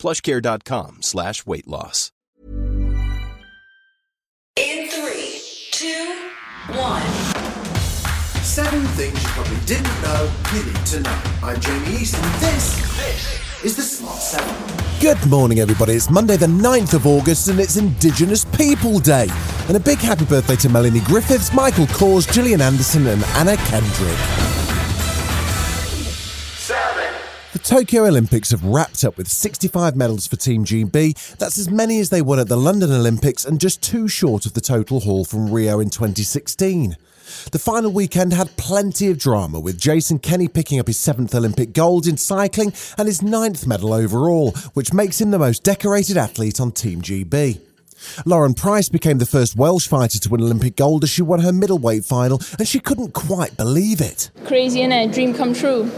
plushcare.com slash weight loss. In three, two, one. Seven things you probably didn't know you need to know. I'm Jamie East, and this, this is the Smart 7. Good morning, everybody. It's Monday, the 9th of August, and it's Indigenous People Day. And a big happy birthday to Melanie Griffiths, Michael Kors, Gillian Anderson, and Anna Kendrick. Tokyo Olympics have wrapped up with 65 medals for Team GB. That's as many as they won at the London Olympics and just two short of the total haul from Rio in 2016. The final weekend had plenty of drama, with Jason Kenny picking up his seventh Olympic gold in cycling and his ninth medal overall, which makes him the most decorated athlete on Team GB. Lauren Price became the first Welsh fighter to win Olympic gold as she won her middleweight final, and she couldn't quite believe it. Crazy, innit? Dream come true.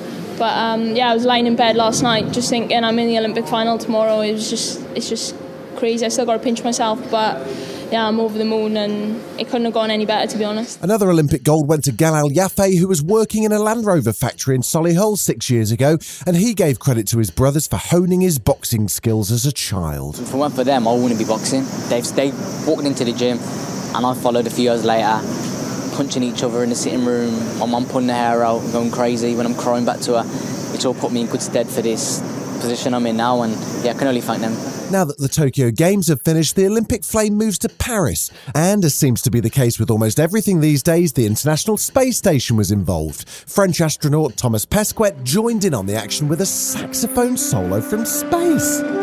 But um, yeah, I was lying in bed last night just thinking I'm in the Olympic final tomorrow. It was just, it's just crazy. I still got to pinch myself, but yeah, I'm over the moon and it couldn't have gone any better to be honest. Another Olympic gold went to Galal Yafai, who was working in a Land Rover factory in Solihull six years ago, and he gave credit to his brothers for honing his boxing skills as a child. If it weren't for them, I wouldn't be boxing. They've they walked into the gym, and I followed a few years later, punching each other in the sitting room. My mum pulling the hair out, going crazy when I'm crying back to her, which all put me in good stead for this position I'm in now, and yeah, I can only thank them. Now that the Tokyo Games have finished, the Olympic flame moves to Paris. And as seems to be the case with almost everything these days, the International Space Station was involved. French astronaut Thomas Pesquet joined in on the action with a saxophone solo from space.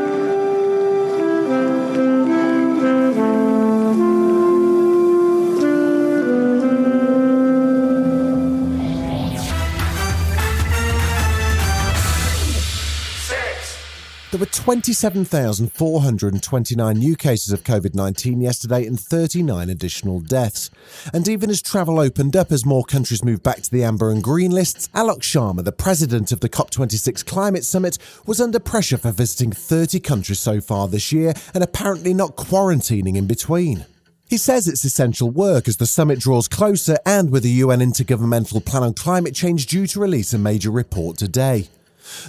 There were 27,429 new cases of COVID 19 yesterday and 39 additional deaths. And even as travel opened up as more countries moved back to the amber and green lists, Alok Sharma, the president of the COP26 Climate Summit, was under pressure for visiting 30 countries so far this year and apparently not quarantining in between. He says it's essential work as the summit draws closer and with the UN Intergovernmental Panel on Climate Change due to release a major report today.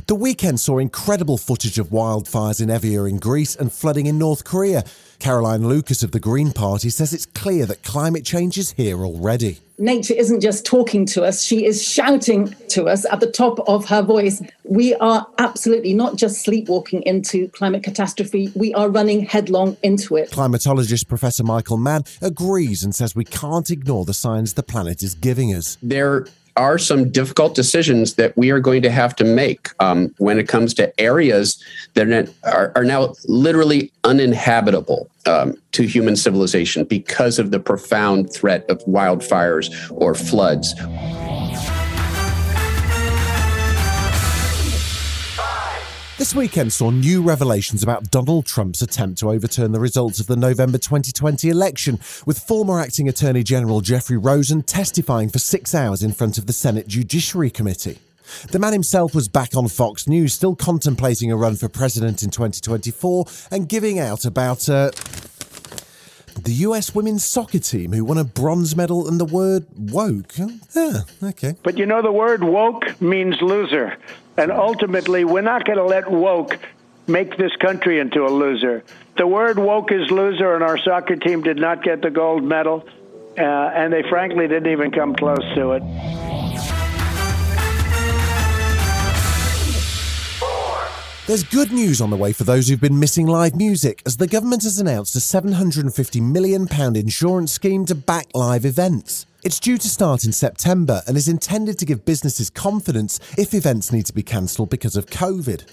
The weekend saw incredible footage of wildfires in Evia in Greece and flooding in North Korea. Caroline Lucas of the Green Party says it's clear that climate change is here already. Nature isn't just talking to us, she is shouting to us at the top of her voice. We are absolutely not just sleepwalking into climate catastrophe, we are running headlong into it. Climatologist Professor Michael Mann agrees and says we can't ignore the signs the planet is giving us. There are some difficult decisions that we are going to have to make um, when it comes to areas that are, are now literally uninhabitable um, to human civilization because of the profound threat of wildfires or floods. This weekend saw new revelations about Donald Trump's attempt to overturn the results of the November 2020 election, with former acting Attorney General Jeffrey Rosen testifying for six hours in front of the Senate Judiciary Committee. The man himself was back on Fox News, still contemplating a run for president in 2024 and giving out about uh, the US women's soccer team who won a bronze medal and the word woke. Yeah, okay. But you know, the word woke means loser. And ultimately, we're not going to let woke make this country into a loser. The word woke is loser, and our soccer team did not get the gold medal. Uh, and they frankly didn't even come close to it. There's good news on the way for those who've been missing live music, as the government has announced a £750 million insurance scheme to back live events. It's due to start in September and is intended to give businesses confidence if events need to be cancelled because of COVID.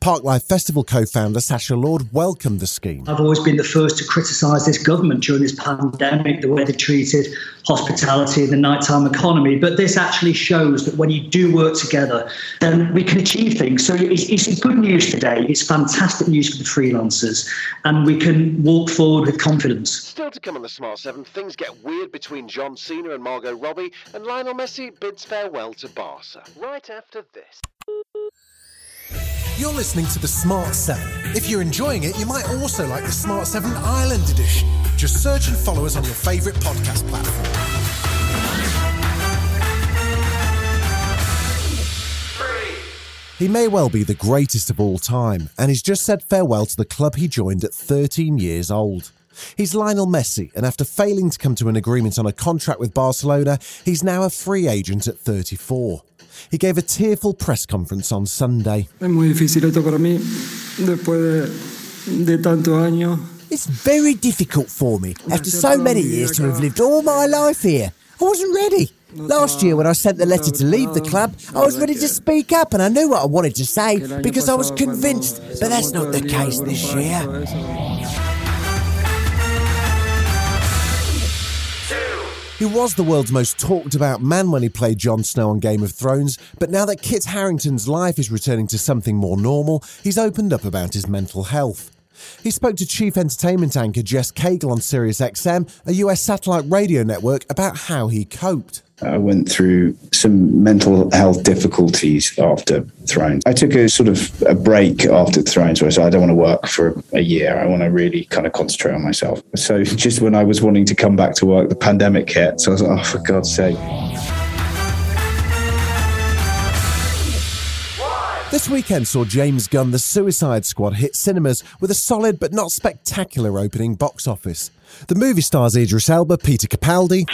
Parklife Festival co founder Sasha Lord welcomed the scheme. I've always been the first to criticise this government during this pandemic, the way they treated hospitality and the nighttime economy. But this actually shows that when you do work together, then we can achieve things. So it's, it's good news today. It's fantastic news for the freelancers, and we can walk forward with confidence. Still to come on the Smart 7, things get weird between John Cena and Margot Robbie, and Lionel Messi bids farewell to Barca. Right after this. You're listening to the Smart 7. If you're enjoying it, you might also like the Smart 7 Island edition. Just search and follow us on your favourite podcast platform. He may well be the greatest of all time, and he's just said farewell to the club he joined at 13 years old. He's Lionel Messi, and after failing to come to an agreement on a contract with Barcelona, he's now a free agent at 34. He gave a tearful press conference on Sunday. Es muy difícil esto para mí, después de, de tantos años. It's very difficult for me, after so many years, to have lived all my life here. I wasn't ready. Last year, when I sent the letter to leave the club, I was ready to speak up and I knew what I wanted to say because I was convinced, but that's not the case this year. He was the world's most talked about man when he played Jon Snow on Game of Thrones, but now that Kit Harington's life is returning to something more normal, he's opened up about his mental health. He spoke to chief entertainment anchor Jess Cagle on SiriusXM, a US satellite radio network, about how he coped. I went through some mental health difficulties after Thrones. I took a sort of a break after Thrones where I said, I don't want to work for a year. I want to really kind of concentrate on myself. So just when I was wanting to come back to work, the pandemic hit. So I was like, oh, for God's sake. This weekend saw James Gunn The Suicide Squad hit cinemas with a solid but not spectacular opening box office. The movie stars Idris Elba, Peter Capaldi,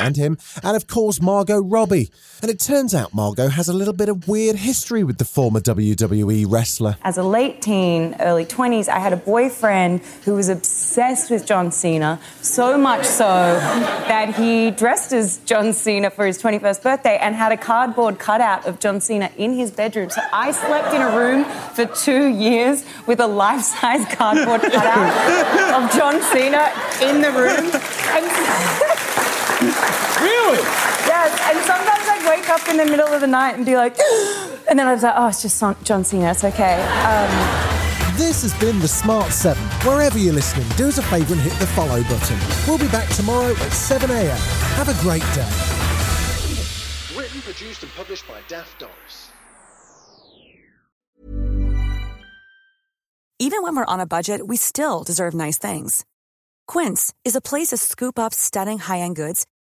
and him, and of course Margot Robbie. And it turns out Margot has a little bit of weird history with the former WWE wrestler. As a late teen, early 20s, I had a boyfriend who was obsessed with John Cena, so much so that he dressed as John Cena for his 21st birthday and had a cardboard cutout of John Cena in his bedroom. So I slept in a room for two years with a life size cardboard cutout of John Cena in the room. And really? Yes, and sometimes I'd wake up in the middle of the night and be like, and then I was like, oh, it's just Son- John Cena, it's okay. Um, This has been the Smart 7. Wherever you're listening, do us a favour and hit the follow button. We'll be back tomorrow at 7am. Have a great day. Written, produced, and published by Daft Doris. Even when we're on a budget, we still deserve nice things. Quince is a place to scoop up stunning high-end goods